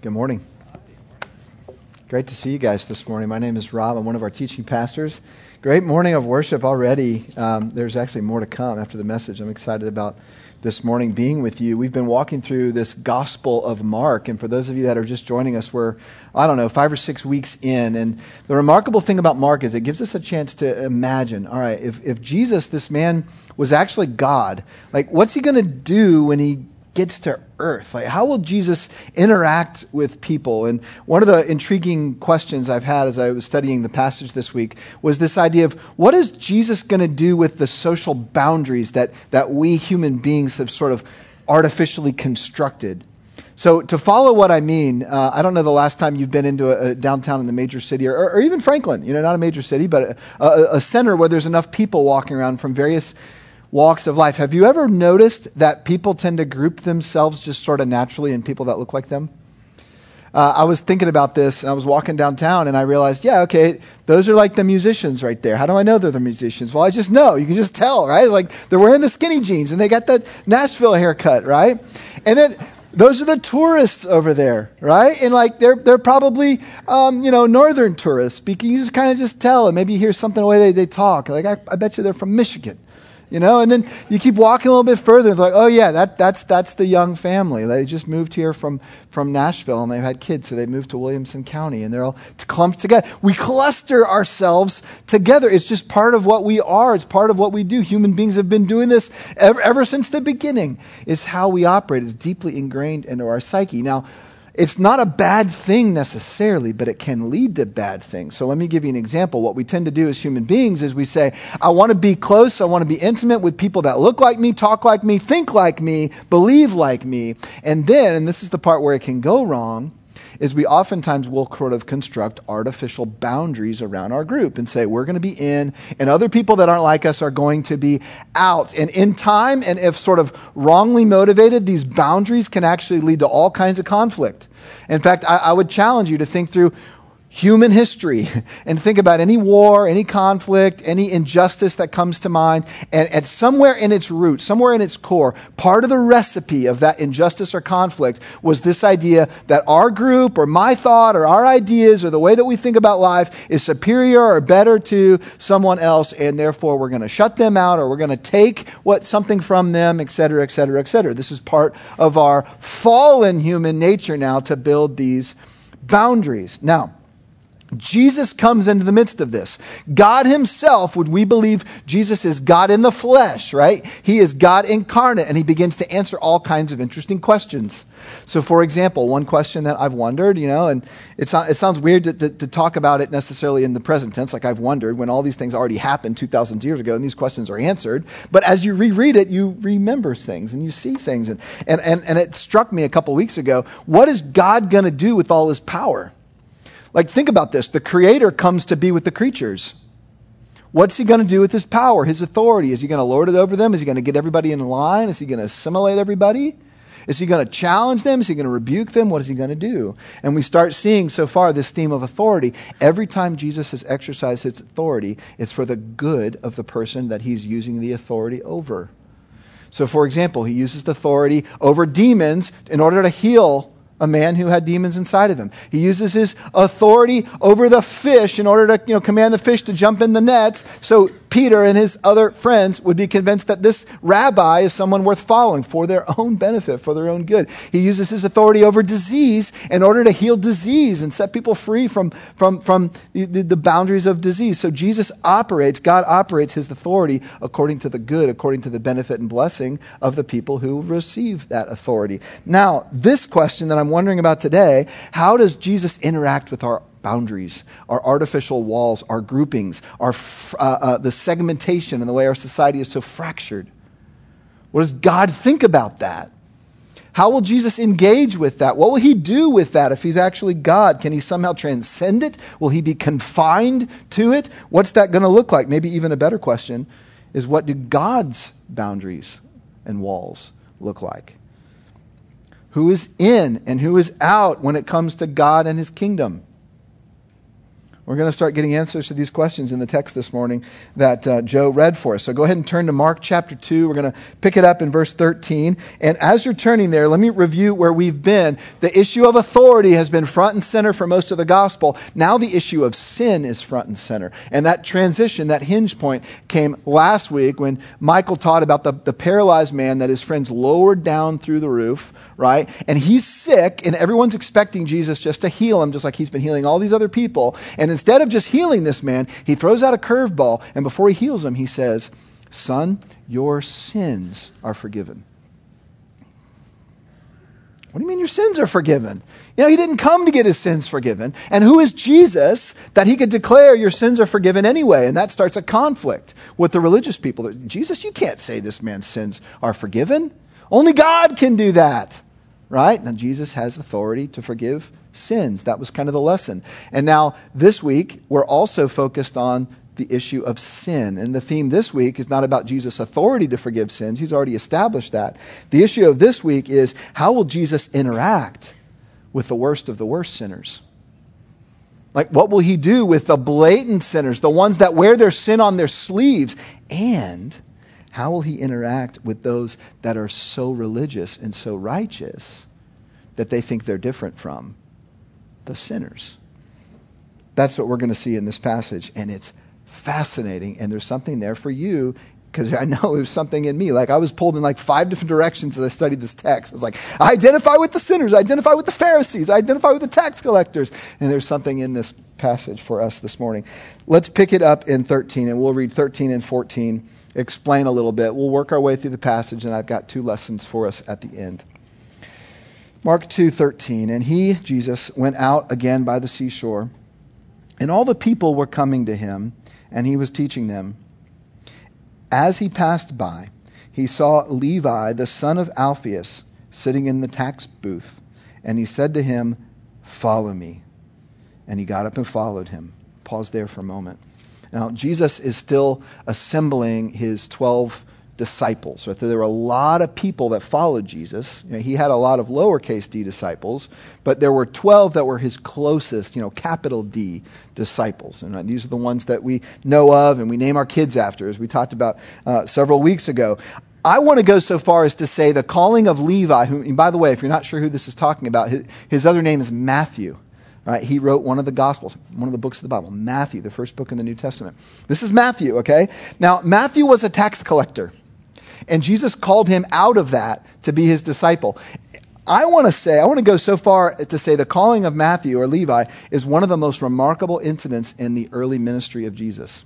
Good morning. Great to see you guys this morning. My name is Rob. I'm one of our teaching pastors. Great morning of worship already. Um, there's actually more to come after the message. I'm excited about this morning being with you. We've been walking through this Gospel of Mark, and for those of you that are just joining us, we're, I don't know, five or six weeks in. And the remarkable thing about Mark is it gives us a chance to imagine all right, if, if Jesus, this man, was actually God, like, what's he going to do when he gets to earth? Like, how will Jesus interact with people? And one of the intriguing questions I've had as I was studying the passage this week was this idea of what is Jesus going to do with the social boundaries that, that we human beings have sort of artificially constructed? So, to follow what I mean, uh, I don't know the last time you've been into a, a downtown in the major city, or, or, even Franklin, you know, not a major city, but a, a, a center where there's enough people walking around from various walks of life. Have you ever noticed that people tend to group themselves just sort of naturally in people that look like them? Uh, I was thinking about this, and I was walking downtown, and I realized, yeah, okay, those are like the musicians right there. How do I know they're the musicians? Well, I just know. You can just tell, right? Like they're wearing the skinny jeans, and they got that Nashville haircut, right? And then those are the tourists over there, right? And like they're they're probably um, you know northern tourists. You just kind of just tell, and maybe you hear something the way they, they talk. Like I, I bet you they're from Michigan you know and then you keep walking a little bit further. It's like oh yeah that, that's, that's the young family. They just moved here from, from nashville and they've had kids so they moved to williamson county and they're all clumped together we cluster ourselves together. It's just part of what we are. It's part of what we do. Human beings have been doing this ever, ever since the beginning. It's how we operate. It's deeply ingrained into our psyche. Now it's not a bad thing necessarily, but it can lead to bad things. So let me give you an example. What we tend to do as human beings is we say, I want to be close, I want to be intimate with people that look like me, talk like me, think like me, believe like me. And then, and this is the part where it can go wrong, is we oftentimes will sort of construct artificial boundaries around our group and say we're going to be in and other people that aren't like us are going to be out. And in time, and if sort of wrongly motivated, these boundaries can actually lead to all kinds of conflict. In fact, I, I would challenge you to think through human history and think about any war, any conflict, any injustice that comes to mind. And, and somewhere in its root, somewhere in its core, part of the recipe of that injustice or conflict was this idea that our group or my thought or our ideas or the way that we think about life is superior or better to someone else. And therefore, we're going to shut them out or we're going to take what something from them, et cetera, et cetera, et cetera. This is part of our fallen human nature now to build these boundaries. Now, Jesus comes into the midst of this. God Himself, when we believe Jesus is God in the flesh, right? He is God incarnate, and He begins to answer all kinds of interesting questions. So, for example, one question that I've wondered, you know, and it's not, it sounds weird to, to, to, talk about it necessarily in the present tense, like I've wondered when all these things already happened 2,000 years ago and these questions are answered. But as you reread it, you remember things and you see things. And, and, and, and it struck me a couple weeks ago what is God going to do with all His power? Like, think about this the Creator comes to be with the creatures. What's he going to do with his power, his authority? Is he going to lord it over them? Is he going to get everybody in line? Is he going to assimilate everybody? Is he going to challenge them? Is he going to rebuke them? What is he going to do? And we start seeing so far this theme of authority. Every time Jesus has exercised his authority, it's for the good of the person that he's using the authority over. So, for example, he uses the authority over demons in order to heal a man who had demons inside of him. He uses his authority over the fish in order to you know, command the fish to jump in the nets so Peter and his other friends would be convinced that this rabbi is someone worth following for their own benefit, for their own good. He uses his authority over disease in order to heal disease and set people free from, from, from the, the boundaries of disease. So Jesus operates, God operates his authority according to the good, according to the benefit and blessing of the people who receive that authority. Now, this question that I'm wondering about today how does Jesus interact with our boundaries, our artificial walls, our groupings, our, uh, uh, the segmentation and the way our society is so fractured. What does God think about that? How will Jesus engage with that? What will he do with that if he's actually God? Can he somehow transcend it? Will he be confined to it? What's that going to look like? Maybe even a better question is what do God's boundaries and walls look like? Who is in and who is out when it comes to God and his kingdom? We're going to start getting answers to these questions in the text this morning that uh, Joe read for us. So go ahead and turn to Mark chapter 2. We're going to pick it up in verse 13. And as you're turning there, let me review where we've been. The issue of authority has been front and center for most of the gospel. Now the issue of sin is front and center. And that transition, that hinge point, came last week when Michael taught about the, the paralyzed man that his friends lowered down through the roof right? And he's sick, and everyone's expecting Jesus just to heal him, just like he's been healing all these other people. And instead of just healing this man, he throws out a curveball, and before he heals him, he says, Son, your sins are forgiven. What do you mean your sins are forgiven? You know, he didn't come to get his sins forgiven. And who is Jesus that he could declare your sins are forgiven anyway? And that starts a conflict with the religious people. Jesus, you can't say this man's sins are forgiven. Only God can do that right? Now, Jesus has authority to forgive sins. That was kind of the lesson. And now, this week, we're also focused on the issue of sin. And the theme this week is not about Jesus' authority to forgive sins, he's already established that. The issue of this week is how will Jesus interact with the worst of the worst sinners? Like, what will he do with the blatant sinners, the ones that wear their sin on their sleeves? And how will he interact with those that are so religious and so righteous that they think they're different from the sinners? That's what we're going to see in this passage. And it's fascinating. And there's something there for you because I know there's something in me. Like I was pulled in like five different directions as I studied this text. I was like, I identify with the sinners, I identify with the Pharisees, I identify with the tax collectors. And there's something in this passage for us this morning. Let's pick it up in 13, and we'll read 13 and 14 explain a little bit. We'll work our way through the passage, and I've got two lessons for us at the end. Mark 2:13 and he Jesus went out again by the seashore and all the people were coming to him and he was teaching them. As he passed by he saw Levi the son of Alphaeus sitting in the tax booth and he said to him follow me and he got up and followed him. Pause there for a moment. Now, Jesus is still assembling his 12 disciples. Right? There were a lot of people that followed Jesus. You know, he had a lot of lowercase d disciples, but there were 12 that were his closest, you know, capital D disciples. And uh, these are the ones that we know of and we name our kids after, as we talked about uh, several weeks ago. I want to go so far as to say the calling of Levi, who, by the way, if you're not sure who this is talking about, his, his other name is Matthew. Right? He wrote one of the Gospels, one of the books of the Bible, Matthew, the first book in the New Testament. This is Matthew, okay? Now, Matthew was a tax collector, and Jesus called him out of that to be his disciple. I want to say, I want to go so far to say the calling of Matthew or Levi is one of the most remarkable incidents in the early ministry of Jesus.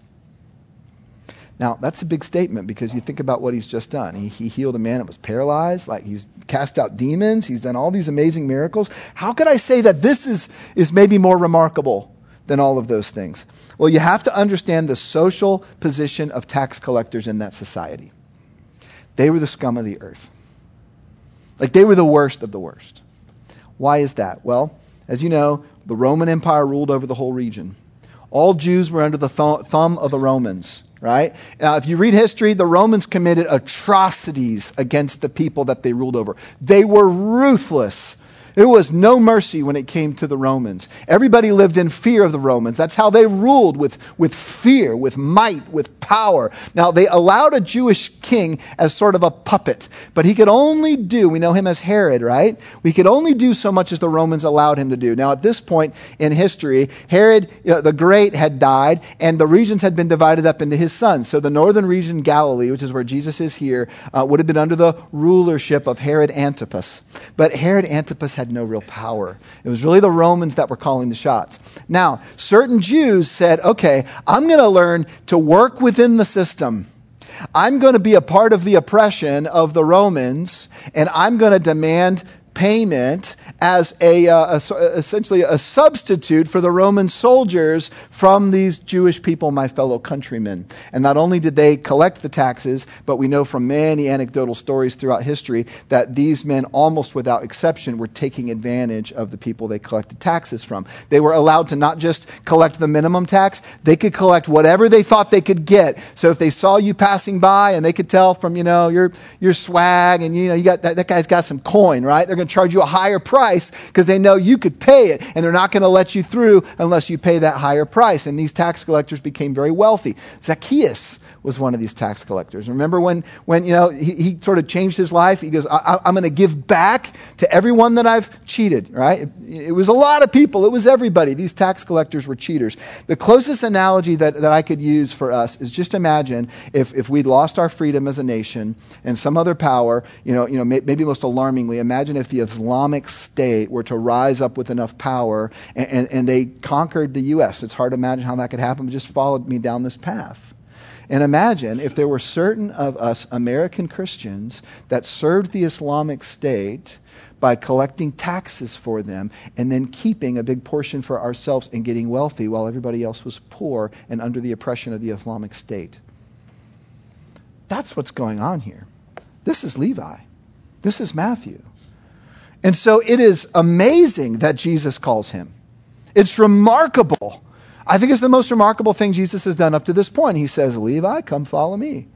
Now, that's a big statement because you think about what he's just done. He, he healed a man that was paralyzed, like he's cast out demons, he's done all these amazing miracles. How could I say that this is, is maybe more remarkable than all of those things? Well, you have to understand the social position of tax collectors in that society. They were the scum of the earth. Like they were the worst of the worst. Why is that? Well, as you know, the Roman Empire ruled over the whole region. All Jews were under the th- thumb of the Romans right? Now, if you read history, the Romans committed atrocities against the people that they ruled over. They were ruthless. There was no mercy when it came to the Romans. Everybody lived in fear of the Romans. That's how they ruled with, with fear, with might, with power. Now, they allowed a Jewish king as sort of a puppet, but he could only do, we know him as Herod, right? We could only do so much as the Romans allowed him to do. Now, at this point in history, Herod you know, the Great had died, and the regions had been divided up into his sons. So the northern region, Galilee, which is where Jesus is here, uh, would have been under the rulership of Herod Antipas. But Herod Antipas no real power. It was really the Romans that were calling the shots. Now, certain Jews said, okay, I'm going to learn to work within the system. I'm going to be a part of the oppression of the Romans, and I'm going to demand payment as a, uh, a, essentially a substitute for the Roman soldiers from these Jewish people, my fellow countrymen. And not only did they collect the taxes, but we know from many anecdotal stories throughout history that these men, almost without exception, were taking advantage of the people they collected taxes from. They were allowed to not just collect the minimum tax, they could collect whatever they thought they could get. So if they saw you passing by and they could tell from, you know, your, your swag and, you know, you got that, that guy's got some coin, right? They're going to charge you a higher price because they know you could pay it, and they're not going to let you through unless you pay that higher price. And these tax collectors became very wealthy. Zacchaeus was one of these tax collectors. Remember when, when you know, he, he sort of changed his life? He goes, I, am going to give back to everyone that I've cheated, right? It, it, was a lot of people. It was everybody. These tax collectors were cheaters. The closest analogy that, that I could use for us is just imagine if, if we'd lost our freedom as a nation and some other power, you know, you know may, maybe most alarmingly, imagine if the Islamic State were to rise up with enough power and, and, and they conquered the U.S. It's hard to imagine how that could happen, but just followed me down this path. And imagine if there were certain of us American Christians that served the Islamic State by collecting taxes for them and then keeping a big portion for ourselves and getting wealthy while everybody else was poor and under the oppression of the Islamic State. That's what's going on here. This is Levi. This is Matthew. And so it is amazing that Jesus calls him. It's remarkable I think it's the most remarkable thing Jesus has done up to this point. He says, Levi, come follow me.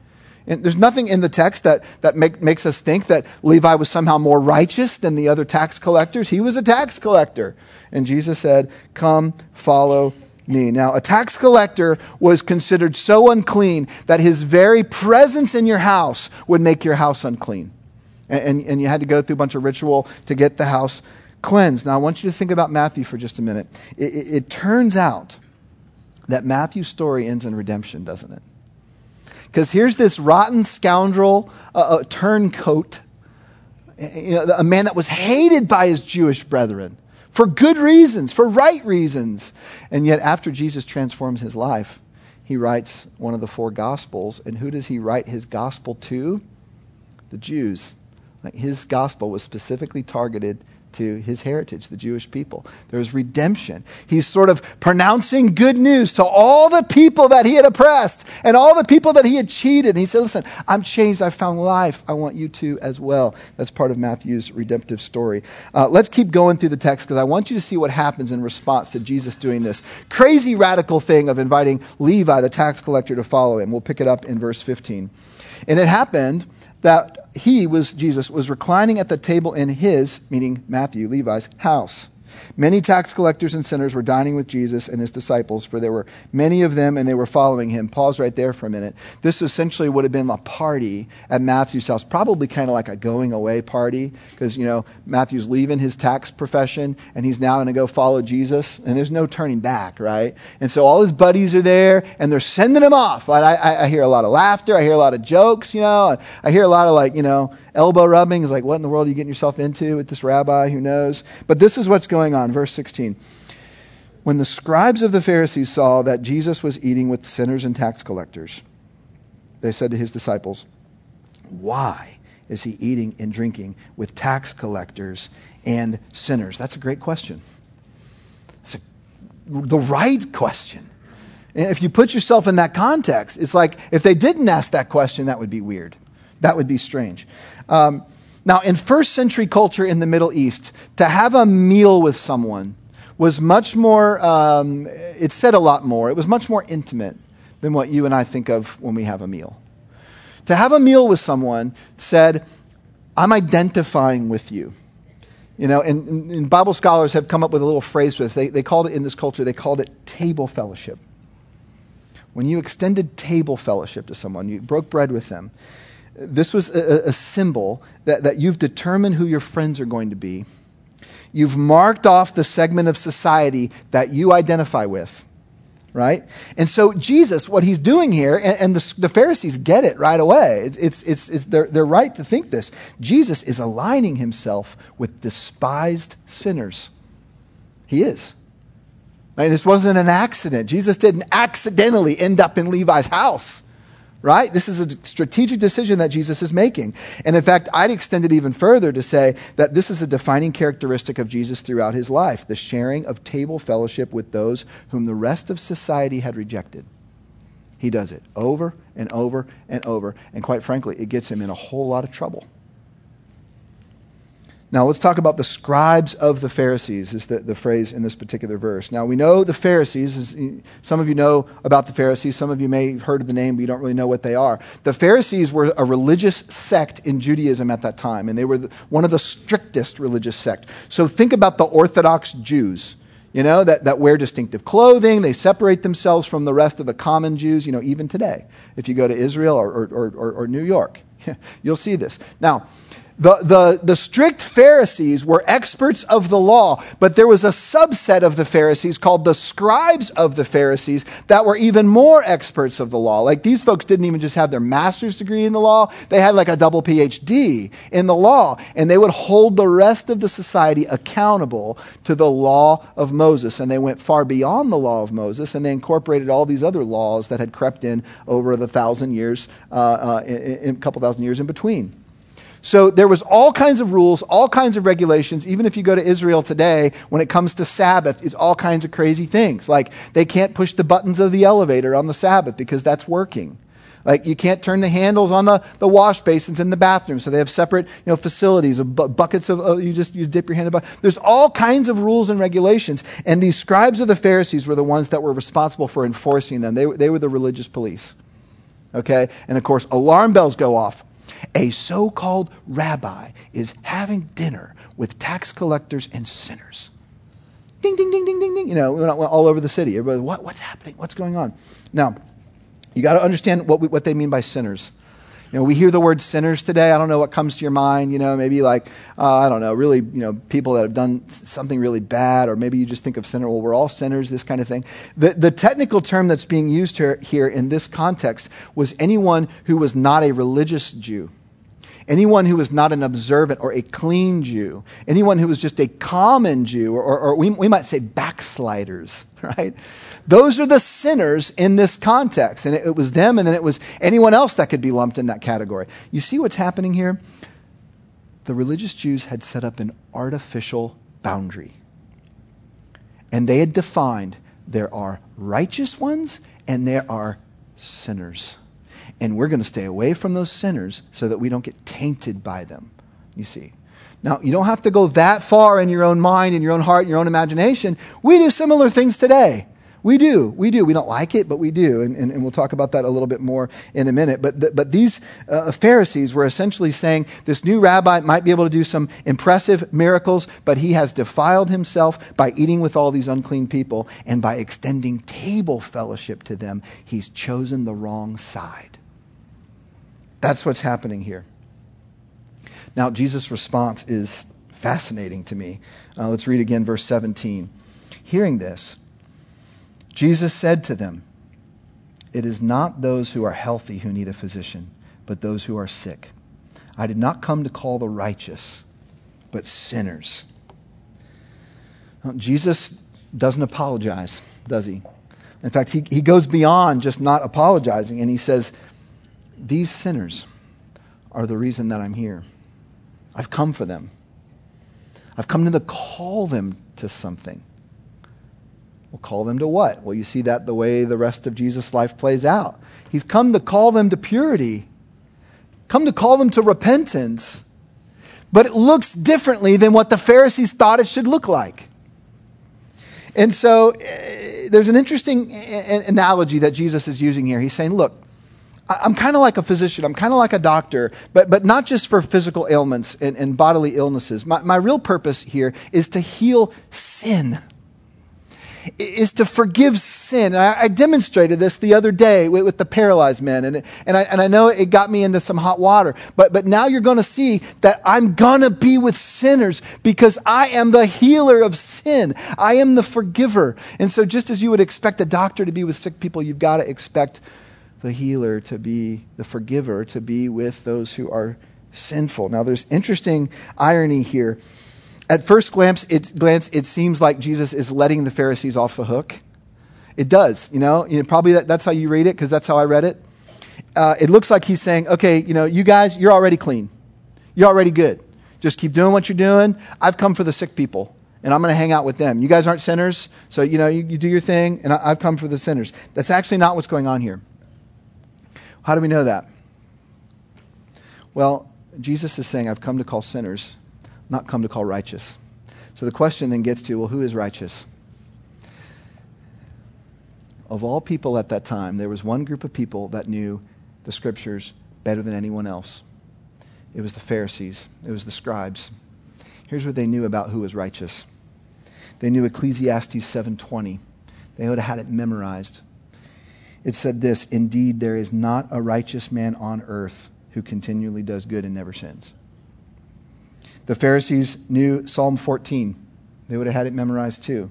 And there's nothing in the text that, that make, makes us think that Levi was somehow more righteous than the other tax collectors. He was a tax collector. And Jesus said, Come, follow me. Now, a tax collector was considered so unclean that his very presence in your house would make your house unclean. And, and, and you had to go through a bunch of ritual to get the house cleansed. Now, I want you to think about Matthew for just a minute. it, it, it turns out that Matthew's story ends in redemption, doesn't it? Because here's this rotten scoundrel, uh, a turncoat, you know, a man that was hated by his Jewish brethren for good reasons, for right reasons. And yet, after Jesus transforms his life, he writes one of the four Gospels. And who does he write his Gospel to? The Jews. Like his Gospel was specifically targeted to his heritage, the Jewish people. There's redemption. He's sort of pronouncing good news to all the people that he had oppressed and all the people that he had cheated. And he said, Listen, I'm changed. I found life. I want you to as well. That's part of Matthew's redemptive story. Uh, let's keep going through the text because I want you to see what happens in response to Jesus doing this crazy radical thing of inviting Levi, the tax collector, to follow him. We'll pick it up in verse 15. And it happened that he was Jesus was reclining at the table in his meaning Matthew Levi's house Many tax collectors and sinners were dining with Jesus and his disciples, for there were many of them and they were following him. Pause right there for a minute. This essentially would have been a party at Matthew's house, probably kind of like a going away party, because, you know, Matthew's leaving his tax profession and he's now going to go follow Jesus, and there's no turning back, right? And so all his buddies are there and they're sending him off. I, I, I hear a lot of laughter, I hear a lot of jokes, you know, I hear a lot of like, you know, elbow rubbing is like, what in the world are you getting yourself into with this rabbi? Who knows? But this is what's going on. Verse 16. When the scribes of the Pharisees saw that Jesus was eating with sinners and tax collectors, they said to his disciples, Why is he eating and drinking with tax collectors and sinners? That's a great question. It's a, the right question. And if you put yourself in that context, it's like if they didn't ask that question, that would be weird. That would be strange. Um, now, in first century culture in the Middle East, to have a meal with someone was much more, um, it said a lot more. It was much more intimate than what you and I think of when we have a meal. To have a meal with someone said, I'm identifying with you. You know, and, and, Bible scholars have come up with a little phrase for this. They, they called it in this culture, they called it table fellowship. When you extended table fellowship to someone, you broke bread with them, this was a, a symbol that, that you've determined who your friends are going to be. You've marked off the segment of society that you identify with right? And so Jesus, what he's doing here, and, and the, the, Pharisees get it right away. It's, it's, it's, it's, they're, they're right to think this. Jesus is aligning himself with despised sinners. He is. This wasn't an accident. Jesus didn't accidentally end up in Levi's house right? This is a strategic decision that Jesus is making. And in fact, I'd extend it even further to say that this is a defining characteristic of Jesus throughout his life the sharing of table fellowship with those whom the rest of society had rejected. He does it over and over and over. And quite frankly, it gets him in a whole lot of trouble. Now, let's talk about the scribes of the Pharisees, is the, the phrase in this particular verse. Now, we know the Pharisees. Is, some of you know about the Pharisees. Some of you may have heard of the name, but you don't really know what they are. The Pharisees were a religious sect in Judaism at that time, and they were the, one of the strictest religious sect. So think about the Orthodox Jews, you know, that, that wear distinctive clothing. They separate themselves from the rest of the common Jews, you know, even today. If you go to Israel or, or, or, or New York, you'll see this. Now, the, the, the strict Pharisees were experts of the law, but there was a subset of the Pharisees called the scribes of the Pharisees that were even more experts of the law. Like these folks didn't even just have their master's degree in the law, they had like a double PhD in the law, and they would hold the rest of the society accountable to the law of Moses. And they went far beyond the law of Moses, and they incorporated all these other laws that had crept in over the thousand years, uh, uh, a couple thousand years in between. So there was all kinds of rules, all kinds of regulations. Even if you go to Israel today, when it comes to Sabbath, it's all kinds of crazy things. Like they can't push the buttons of the elevator on the Sabbath because that's working. Like you can't turn the handles on the, the wash basins in the bathroom. So they have separate you know, facilities of bu- buckets of, uh, you just you dip your hand in the bucket. There's all kinds of rules and regulations. And these scribes of the Pharisees were the ones that were responsible for enforcing them. They, they were the religious police. Okay? And of course, alarm bells go off a so called rabbi is having dinner with tax collectors and sinners. Ding, ding, ding, ding, ding, ding. You know, all over the city. Everybody, what, what's happening? What's going on? Now, you got to understand what, we, what they mean by sinners. You know, we hear the word sinners today. I don't know what comes to your mind. You know, maybe like, uh, I don't know, really, you know, people that have done something really bad, or maybe you just think of sinner. Well, we're all sinners, this kind of thing. The, the technical term that's being used here, here in this context was anyone who was not a religious Jew. Anyone who was not an observant or a clean Jew, anyone who was just a common Jew, or, or, or we, we might say backsliders, right? Those are the sinners in this context. And it, it was them, and then it was anyone else that could be lumped in that category. You see what's happening here? The religious Jews had set up an artificial boundary. And they had defined there are righteous ones and there are sinners and we're going to stay away from those sinners so that we don't get tainted by them, you see. Now, you don't have to go that far in your own mind, in your own heart, in your own imagination. We do similar things today. We do. We do. We don't like it, but we do. And, and, and we'll talk about that a little bit more in a minute. But, the, but these uh, Pharisees were essentially saying this new rabbi might be able to do some impressive miracles, but he has defiled himself by eating with all these unclean people. And by extending table fellowship to them, he's chosen the wrong side. That's what's happening here. Now, Jesus' response is fascinating to me. Uh, let's read again verse 17. Hearing this, Jesus said to them, It is not those who are healthy who need a physician, but those who are sick. I did not come to call the righteous, but sinners. Now, Jesus doesn't apologize, does he? In fact, he, he goes beyond just not apologizing, and he says, these sinners are the reason that I'm here. I've come for them. I've come to call them to something. We'll call them to what? Well, you see that the way the rest of Jesus' life plays out. He's come to call them to purity, come to call them to repentance, but it looks differently than what the Pharisees thought it should look like. And so uh, there's an interesting a- analogy that Jesus is using here. He's saying, look, I'm kind of like a physician. I'm kind of like a doctor, but, but not just for physical ailments and, and bodily illnesses. My, my real purpose here is to heal sin, is to forgive sin. I, I, demonstrated this the other day with, with the paralyzed man, and, and, I, and I know it got me into some hot water, but, but now you're going to see that I'm going to be with sinners because I am the healer of sin. I am the forgiver. And so, just as you would expect a doctor to be with sick people, you've got to expect the healer, to be the forgiver, to be with those who are sinful. Now, there's interesting irony here. At first glance it, glance, it seems like Jesus is letting the Pharisees off the hook. It does, you know. You know probably that, that's how you read it, because that's how I read it. Uh, it looks like he's saying, okay, you know, you guys, you're already clean. You're already good. Just keep doing what you're doing. I've come for the sick people and I'm going to hang out with them. You guys aren't sinners, so you know you, you do your thing, and I, have come for the sinners. That's actually not what's going on here. How do we know that? Well, Jesus is saying, I've come to call sinners, not come to call righteous. So the question then gets to well, who is righteous? Of all people at that time, there was one group of people that knew the scriptures better than anyone else. It was the Pharisees, it was the scribes. Here's what they knew about who was righteous. They knew Ecclesiastes 7:20. They would have had it memorized. It said this, "Indeed there is not a righteous man on earth who continually does good and never sins." The Pharisees knew Psalm 14. They would have had it memorized too.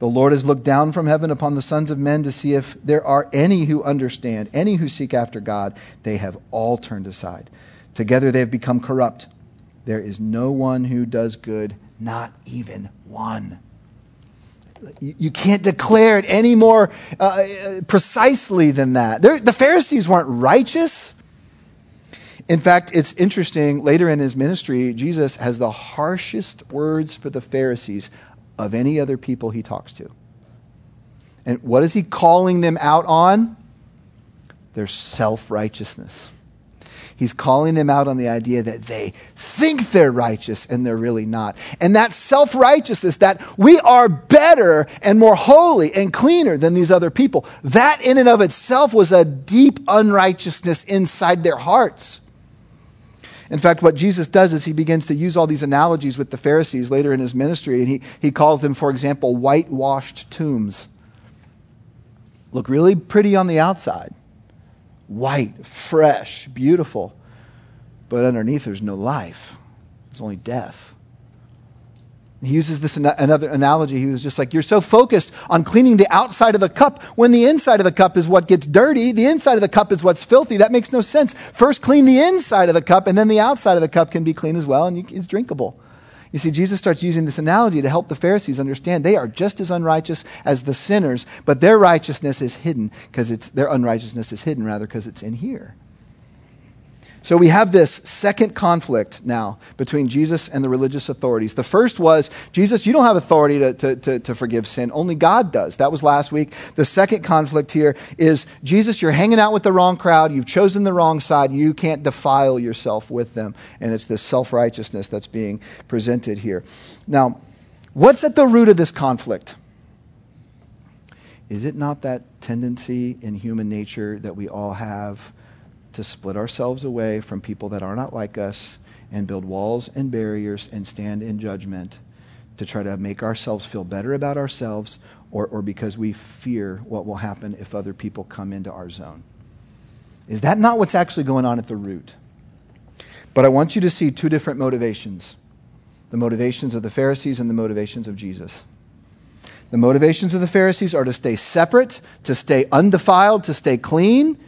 The Lord has looked down from heaven upon the sons of men to see if there are any who understand, any who seek after God. They have all turned aside. Together they have become corrupt. There is no one who does good, not even one. You, can't declare it any more uh, uh, precisely than that. They're, the Pharisees weren't righteous. In fact, it's interesting, later in his ministry, Jesus has the harshest words for the Pharisees of any other people he talks to. And what is he calling them out on? Their self righteousness. He's calling them out on the idea that they think they're righteous and they're really not. And that self righteousness, that we are better and more holy and cleaner than these other people, that in and of itself was a deep unrighteousness inside their hearts. In fact, what Jesus does is he begins to use all these analogies with the Pharisees later in his ministry, and he, he calls them, for example, whitewashed tombs. Look really pretty on the outside white, fresh, beautiful. But underneath, there's no life, there's only death. He uses this another analogy. He was just like, You're so focused on cleaning the outside of the cup when the inside of the cup is what gets dirty. The inside of the cup is what's filthy. That makes no sense. First, clean the inside of the cup, and then the outside of the cup can be clean as well, and it's drinkable. You see, Jesus starts using this analogy to help the Pharisees understand they are just as unrighteous as the sinners, but their righteousness is hidden because it's their unrighteousness is hidden rather because it's in here. So we have this second conflict now between Jesus and the religious authorities. The first was Jesus, you don't have authority to, to, to, to, forgive sin, only God does. That was last week. The second conflict here is Jesus, you're hanging out with the wrong crowd, you've chosen the wrong side, you can't defile yourself with them. And it's this self righteousness that's being presented here. Now, what's at the root of this conflict? Is it not that tendency in human nature that we all have? To split ourselves away from people that are not like us and build walls and barriers and stand in judgment to try to make ourselves feel better about ourselves or, or because we fear what will happen if other people come into our zone. Is that not what's actually going on at the root? But I want you to see two different motivations the motivations of the Pharisees and the motivations of Jesus. The motivations of the Pharisees are to stay separate, to stay undefiled, to stay clean,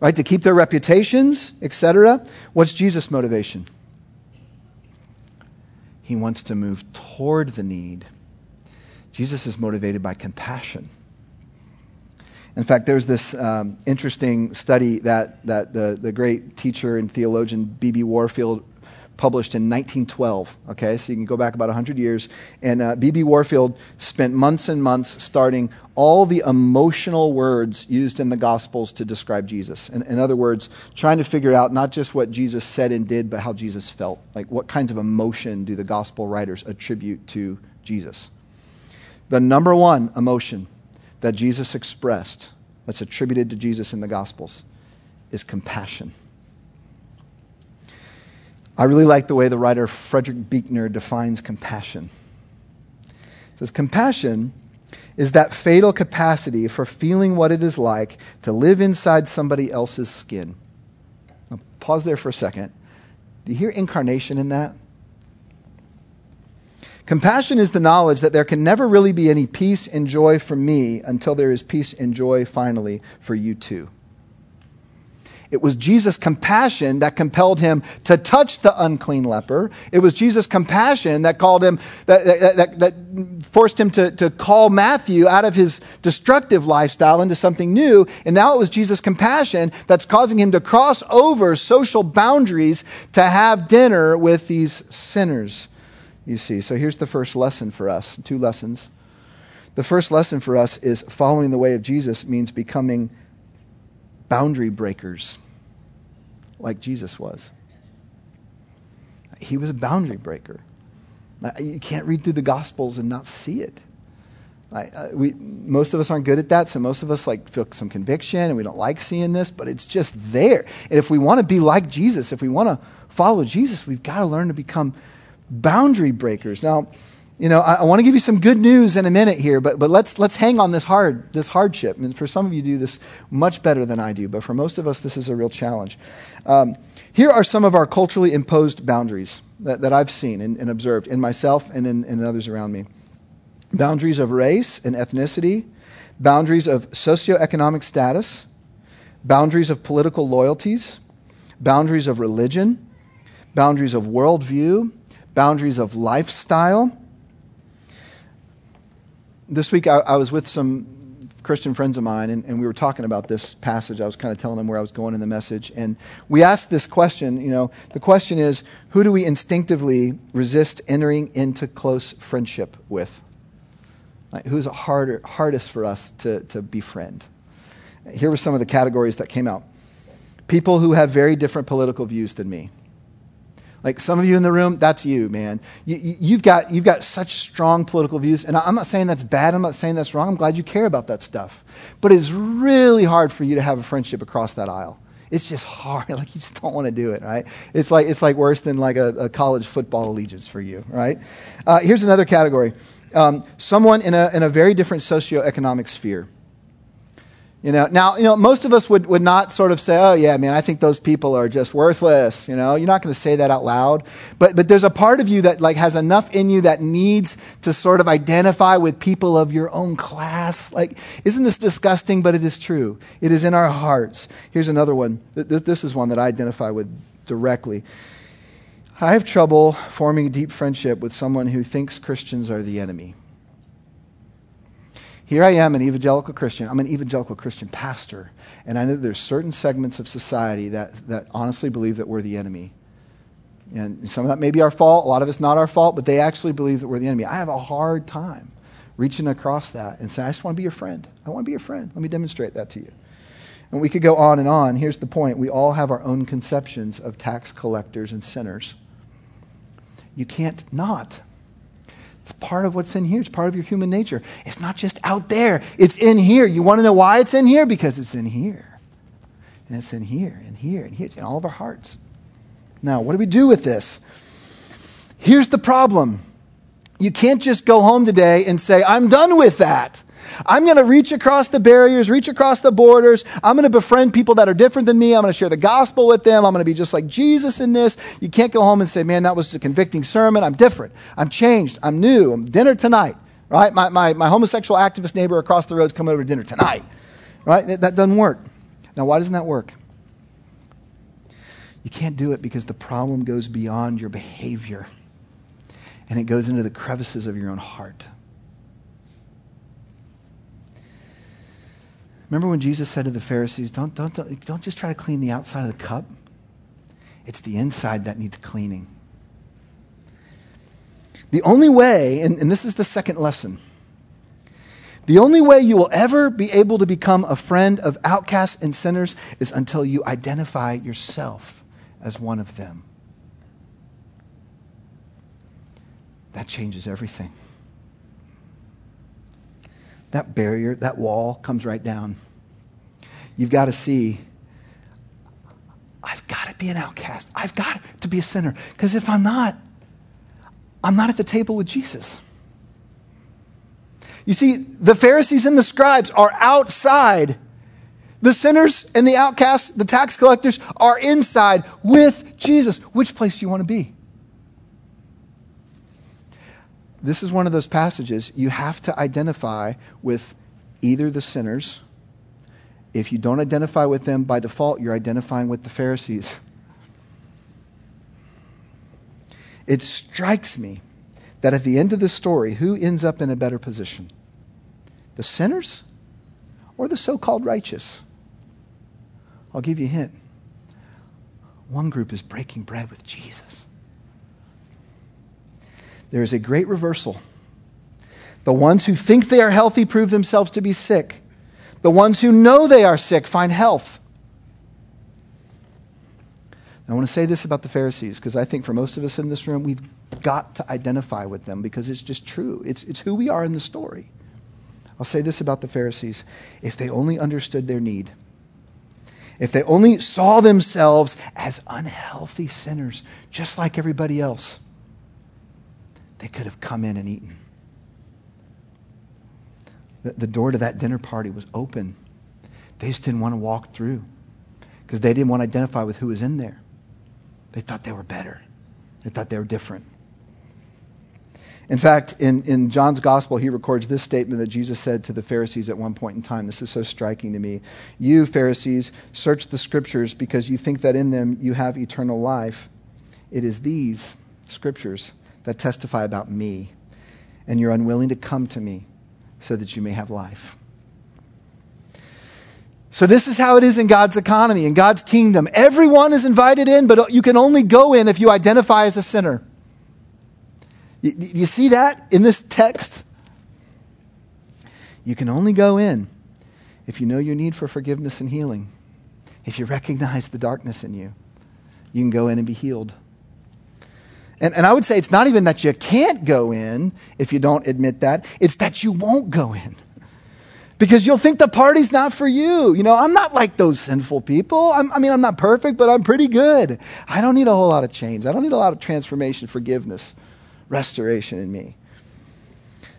right? To keep their reputations, etc. What's Jesus' motivation? He wants to move toward the need. Jesus is motivated by compassion. In fact, there's this um, interesting study that, that the, the great teacher and theologian B.B. Warfield published in 1912. Okay, so you can go back about 100 years. And B.B. Uh, Warfield spent months and months starting all the emotional words used in the Gospels to describe Jesus. In, in other words, trying to figure out not just what Jesus said and did, but how Jesus felt. Like, what kinds of emotion do the Gospel writers attribute to Jesus? The number one emotion that Jesus expressed, that's attributed to Jesus in the Gospels, is compassion. I really like the way the writer Frederick Buechner defines compassion. He says, Compassion is that fatal capacity for feeling what it is like to live inside somebody else's skin. Now, pause there for a second. Do you hear incarnation in that? Compassion is the knowledge that there can never really be any peace and joy for me until there is peace and joy finally for you too. It was Jesus' compassion that compelled him to touch the unclean leper. It was Jesus' compassion that called him, that, that, that, that, forced him to, to call Matthew out of his destructive lifestyle into something new. And now it was Jesus' compassion that's causing him to cross over social boundaries to have dinner with these sinners. You see. So here's the first lesson for us two lessons. The first lesson for us is following the way of Jesus means becoming boundary breakers like Jesus was. He was a boundary breaker. You can't read through the Gospels and not see it. I, uh, we, most of us aren't good at that, so most of us like feel some conviction and we don't like seeing this, but it's just there. And if we want to be like Jesus, if we want to follow Jesus, we've got to learn to become boundary breakers. Now, you know, I, I want to give you some good news in a minute here, but, but let's, let's hang on this hard, this hardship. And for some of you do this much better than I do, but for most of us, this is a real challenge. Um, here are some of our culturally imposed boundaries that, that I've seen and, and observed in myself and in, in others around me boundaries of race and ethnicity, boundaries of socioeconomic status, boundaries of political loyalties, boundaries of religion, boundaries of worldview, boundaries of lifestyle. This week I, I was with some Christian friends of mine, and, and, we were talking about this passage. I was kind of telling them where I was going in the message. And we asked this question you know, the question is who do we instinctively resist entering into close friendship with? Like, who's harder, hardest for us to, to befriend? Here were some of the categories that came out people who have very different political views than me. Like some of you in the room, that's you, man. You, have got, you've got such strong political views. And I'm not saying that's bad. I'm not saying that's wrong. I'm glad you care about that stuff. But it's really hard for you to have a friendship across that aisle. It's just hard. Like you just don't want to do it, right? It's like, it's like worse than like a, a college football allegiance for you, right? Uh, here's another category um, someone in a, in a very different socioeconomic sphere. You know, now, you know, most of us would, would not sort of say, oh, yeah, man, I think those people are just worthless. You know, you're not going to say that out loud. But, but there's a part of you that, like, has enough in you that needs to sort of identify with people of your own class. Like, isn't this disgusting? But it is true. It is in our hearts. Here's another one. This is one that I identify with directly. I have trouble forming a deep friendship with someone who thinks Christians are the enemy. Here I am, an evangelical Christian. I'm an evangelical Christian pastor. And I know there's certain segments of society that, that honestly believe that we're the enemy. And some of that may be our fault. A lot of it's not our fault, but they actually believe that we're the enemy. I have a hard time reaching across that and saying, I just want to be your friend. I want to be your friend. Let me demonstrate that to you. And we could go on and on. Here's the point we all have our own conceptions of tax collectors and sinners. You can't not. It's part of what's in here. It's part of your human nature. It's not just out there, it's in here. You want to know why it's in here? Because it's in here. And it's in here, and here, and here. It's in all of our hearts. Now, what do we do with this? Here's the problem you can't just go home today and say, I'm done with that. I'm going to reach across the barriers, reach across the borders. I'm going to befriend people that are different than me. I'm going to share the gospel with them. I'm going to be just like Jesus in this. You can't go home and say, man, that was a convicting sermon. I'm different. I'm changed. I'm new. I'm dinner tonight, right? My, my, my homosexual activist neighbor across the road is coming over to dinner tonight, right? That, that doesn't work. Now, why doesn't that work? You can't do it because the problem goes beyond your behavior and it goes into the crevices of your own heart. Remember when Jesus said to the Pharisees, don't, don't, don't, don't just try to clean the outside of the cup? It's the inside that needs cleaning. The only way, and, and this is the second lesson, the only way you will ever be able to become a friend of outcasts and sinners is until you identify yourself as one of them. That changes everything that barrier, that wall comes right down. You've got to see, I've got to be an outcast. I've got to be a sinner. Because if I'm not, I'm not at the table with Jesus. You see, the Pharisees and the scribes are outside. The sinners and the outcasts, the tax collectors, are inside with Jesus. Which place do you want to be? This is one of those passages you have to identify with either the sinners. If you don't identify with them by default, you're identifying with the Pharisees. It strikes me that at the end of the story, who ends up in a better position? The sinners or the so called righteous? I'll give you a hint. One group is breaking bread with Jesus there is a great reversal. The ones who think they are healthy prove themselves to be sick. The ones who know they are sick find health. I want to say this about the Pharisees because I think for most of us in this room, we've got to identify with them because it's just true. It's, it's who we are in the story. I'll say this about the Pharisees if they only understood their need, if they only saw themselves as unhealthy sinners, just like everybody else, they could have come in and eaten. The, the door to that dinner party was open. They just didn't want to walk through because they didn't want to identify with who was in there. They thought they were better, they thought they were different. In fact, in, in John's gospel, he records this statement that Jesus said to the Pharisees at one point in time. This is so striking to me. You, Pharisees, search the scriptures because you think that in them you have eternal life. It is these scriptures that testify about me, and you're unwilling to come to me so that you may have life. So, this is how it is in God's economy, in God's kingdom. Everyone is invited in, but you can only go in if you identify as a sinner. You, you see that in this text? You can only go in if you know your need for forgiveness and healing, if you recognize the darkness in you. You can go in and be healed. And, and I would say it's not even that you can't go in if you don't admit that, it's that you won't go in because you'll think the party's not for you. You know, I'm not like those sinful people. I'm, i mean, I'm not perfect, but I'm pretty good. I don't need a whole lot of change. I don't need a lot of transformation, forgiveness, restoration in me.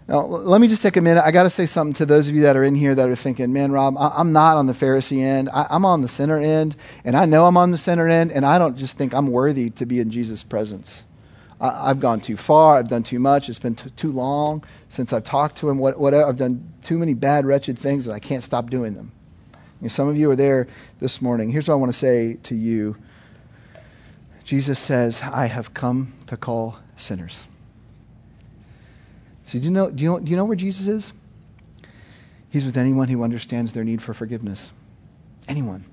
Now, let me just take a minute. I got to say something to those of you that are in here that are thinking, man, Rob, I'm not on the Pharisee end. I'm on the sinner end, and I know I'm on the sinner end, and I don't just think I'm worthy to be in Jesus' presence. I, have gone too far. I've done too much. It's been t- too long since I've talked to him. What, whatever. I've done too many bad, wretched things that I can't stop doing them. And some of you are there this morning. Here's what I want to say to you Jesus says, I have come to call sinners. So, do you know, do you do you know where Jesus is? He's with anyone who understands their need for forgiveness. Anyone.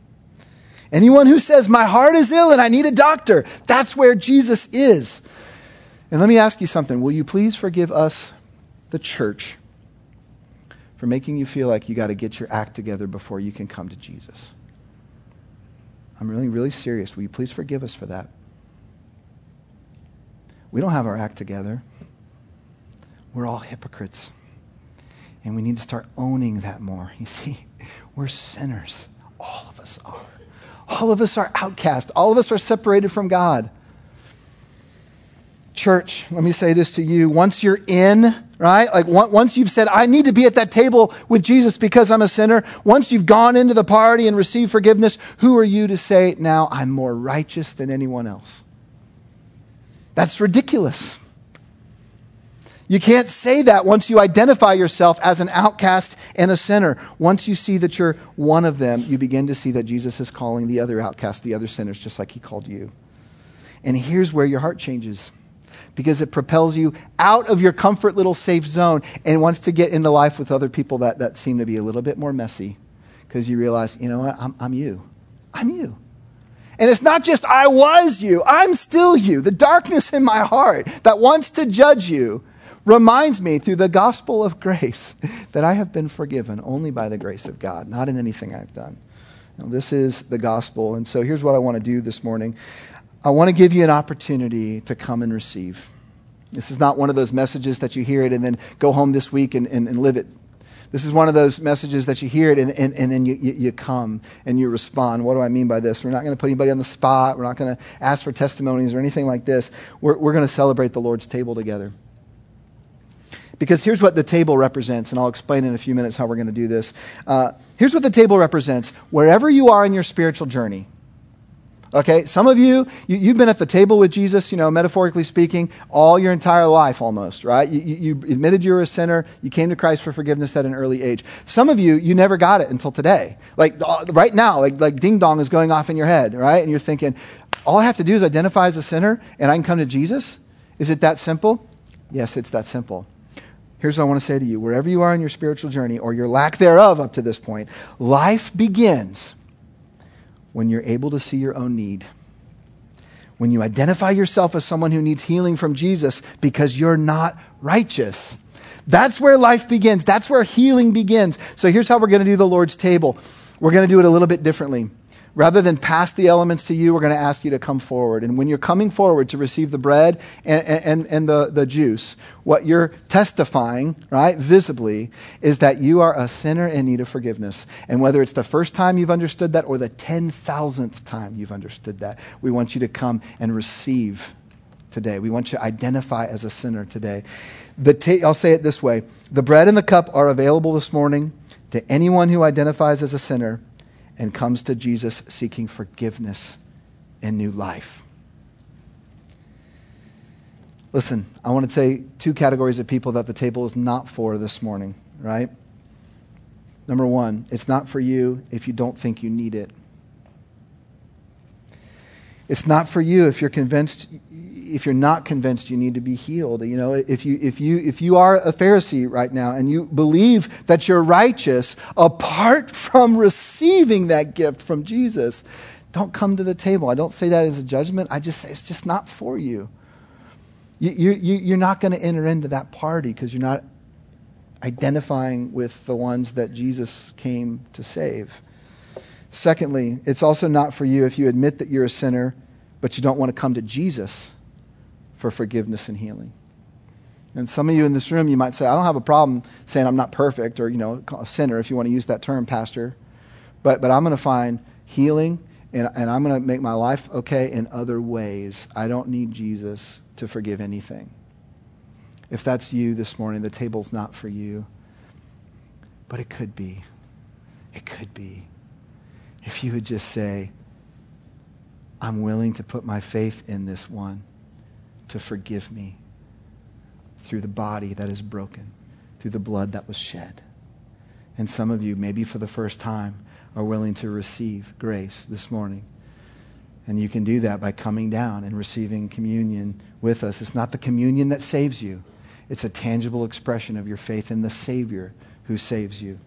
Anyone who says, My heart is ill and I need a doctor, that's where Jesus is. And let me ask you something. Will you please forgive us, the church, for making you feel like you got to get your act together before you can come to Jesus? I'm really, really serious. Will you please forgive us for that? We don't have our act together. We're all hypocrites. And we need to start owning that more. You see, we're sinners. All of us are. All of us are outcast. All of us are separated from God. Church, let me say this to you. Once you're in, right? Like once you've said, I need to be at that table with Jesus because I'm a sinner, once you've gone into the party and received forgiveness, who are you to say, now I'm more righteous than anyone else? That's ridiculous. You can't say that once you identify yourself as an outcast and a sinner. Once you see that you're one of them, you begin to see that Jesus is calling the other outcasts, the other sinners, just like he called you. And here's where your heart changes because it propels you out of your comfort little safe zone and wants to get into life with other people that, that seem to be a little bit more messy because you realize, you know what, I'm, I'm you. I'm you. And it's not just I was you, I'm still you. The darkness in my heart that wants to judge you reminds me through the gospel of grace that I have been forgiven only by the grace of God, not in anything I've done. Now, this is the gospel. And so here's what I want to do this morning I want to give you an opportunity to come and receive. This is not one of those messages that you hear it and then go home this week and, and, and live it. This is one of those messages that you hear it and, and, and then you, you, you, come and you respond. What do I mean by this? We're not going to put anybody on the spot. We're not going to ask for testimonies or anything like this. We're, we're going to celebrate the Lord's table together. Because here's what the table represents, and I'll explain in a few minutes how we're going to do this. Uh, here's what the table represents. Wherever you are in your spiritual journey, Okay, some of you, you have been at the table with Jesus, you know, metaphorically speaking, all your entire life almost, right? You, you, you admitted you were a sinner. You came to Christ for forgiveness at an early age. Some of you, you never got it until today. Like uh, right now, like, like ding dong is going off in your head, right? And you're thinking, all I have to do is identify as a sinner and I can come to Jesus? Is it that simple? Yes, it's that simple. Here's what I want to say to you wherever you are in your spiritual journey or your lack thereof up to this point, life begins when you're able to see your own need. When you identify yourself as someone who needs healing from Jesus because you're not righteous. That's where life begins. That's where healing begins. So here's how we're going to do the Lord's table. We're going to do it a little bit differently. Rather than pass the elements to you, we're going to ask you to come forward. And when you're coming forward to receive the bread and, and, and the, the juice, what you're testifying, right, visibly, is that you are a sinner in need of forgiveness. And whether it's the first time you've understood that or the 10,000th time you've understood that, we want you to come and receive today. We want you to identify as a sinner today. The ta- I'll say it this way the bread and the cup are available this morning to anyone who identifies as a sinner and comes to Jesus seeking forgiveness and new life. Listen, I want to say two categories of people that the table is not for this morning, right? Number one, it's not for you if you don't think you need it. It's not for you if you're convinced if you're not convinced you need to be healed. You know, if you if you if you are a Pharisee right now and you believe that you're righteous apart from receiving that gift from Jesus, don't come to the table. I don't say that as a judgment. I just say it's just not for you. you, you you're not going to enter into that party because you're not identifying with the ones that Jesus came to save. Secondly, it's also not for you if you admit that you're a sinner, but you don't want to come to Jesus for forgiveness and healing. And some of you in this room, you might say, I don't have a problem saying I'm not perfect or, you know, a sinner, if you want to use that term, Pastor. But, but I'm going to find healing and, and I'm going to make my life okay in other ways. I don't need Jesus to forgive anything. If that's you this morning, the table's not for you. But it could be. It could be if you would just say, I'm willing to put my faith in this one to forgive me through the body that is broken, through the blood that was shed. And some of you, maybe for the first time, are willing to receive grace this morning. And you can do that by coming down and receiving communion with us. It's not the communion that saves you, it's a tangible expression of your faith in the Savior who saves you.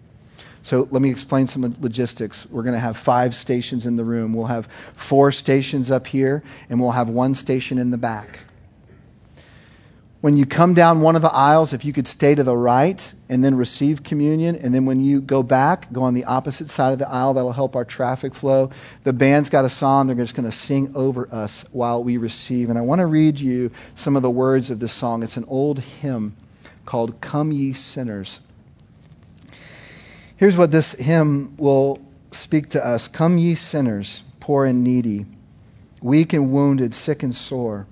So let me explain some logistics. We're going to have five stations in the room. We'll have four stations up here, and we'll have one station in the back. When you come down one of the aisles, if you could stay to the right and then receive communion, and then when you go back, go on the opposite side of the aisle, that'll help our traffic flow. The band's got a song, they're just going to sing over us while we receive. And I want to read you some of the words of this song. It's an old hymn called Come Ye Sinners. Here's what this hymn will speak to us Come, ye sinners, poor and needy, weak and wounded, sick and sore.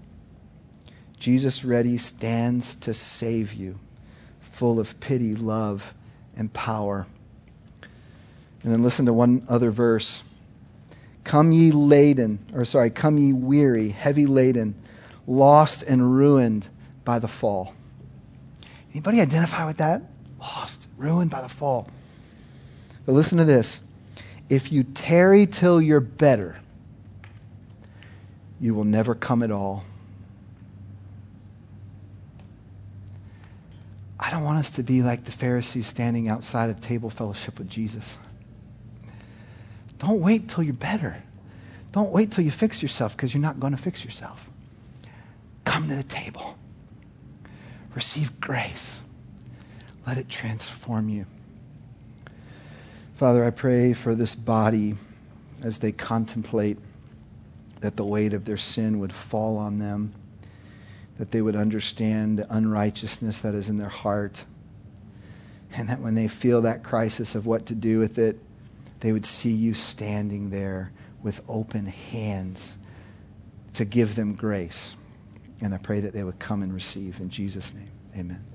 Jesus ready stands to save you, full of pity, love, and power. And then listen to one other verse. Come ye laden, or sorry, come ye weary, heavy laden, lost and ruined by the fall. Anybody identify with that? Lost, ruined by the fall. But listen to this if you tarry till you're better, you will never come at all. I don't want us to be like the Pharisees standing outside of table fellowship with Jesus. Don't wait till you're better. Don't wait till you fix yourself because you're not going to fix yourself. Come to the table. Receive grace. Let it transform you. Father, I pray for this body as they contemplate that the weight of their sin would fall on them, that they would understand the unrighteousness that is in their heart, and that when they feel that crisis of what to do with it, they would see you standing there with open hands to give them grace. And I pray that they would come and receive. In Jesus' name, amen.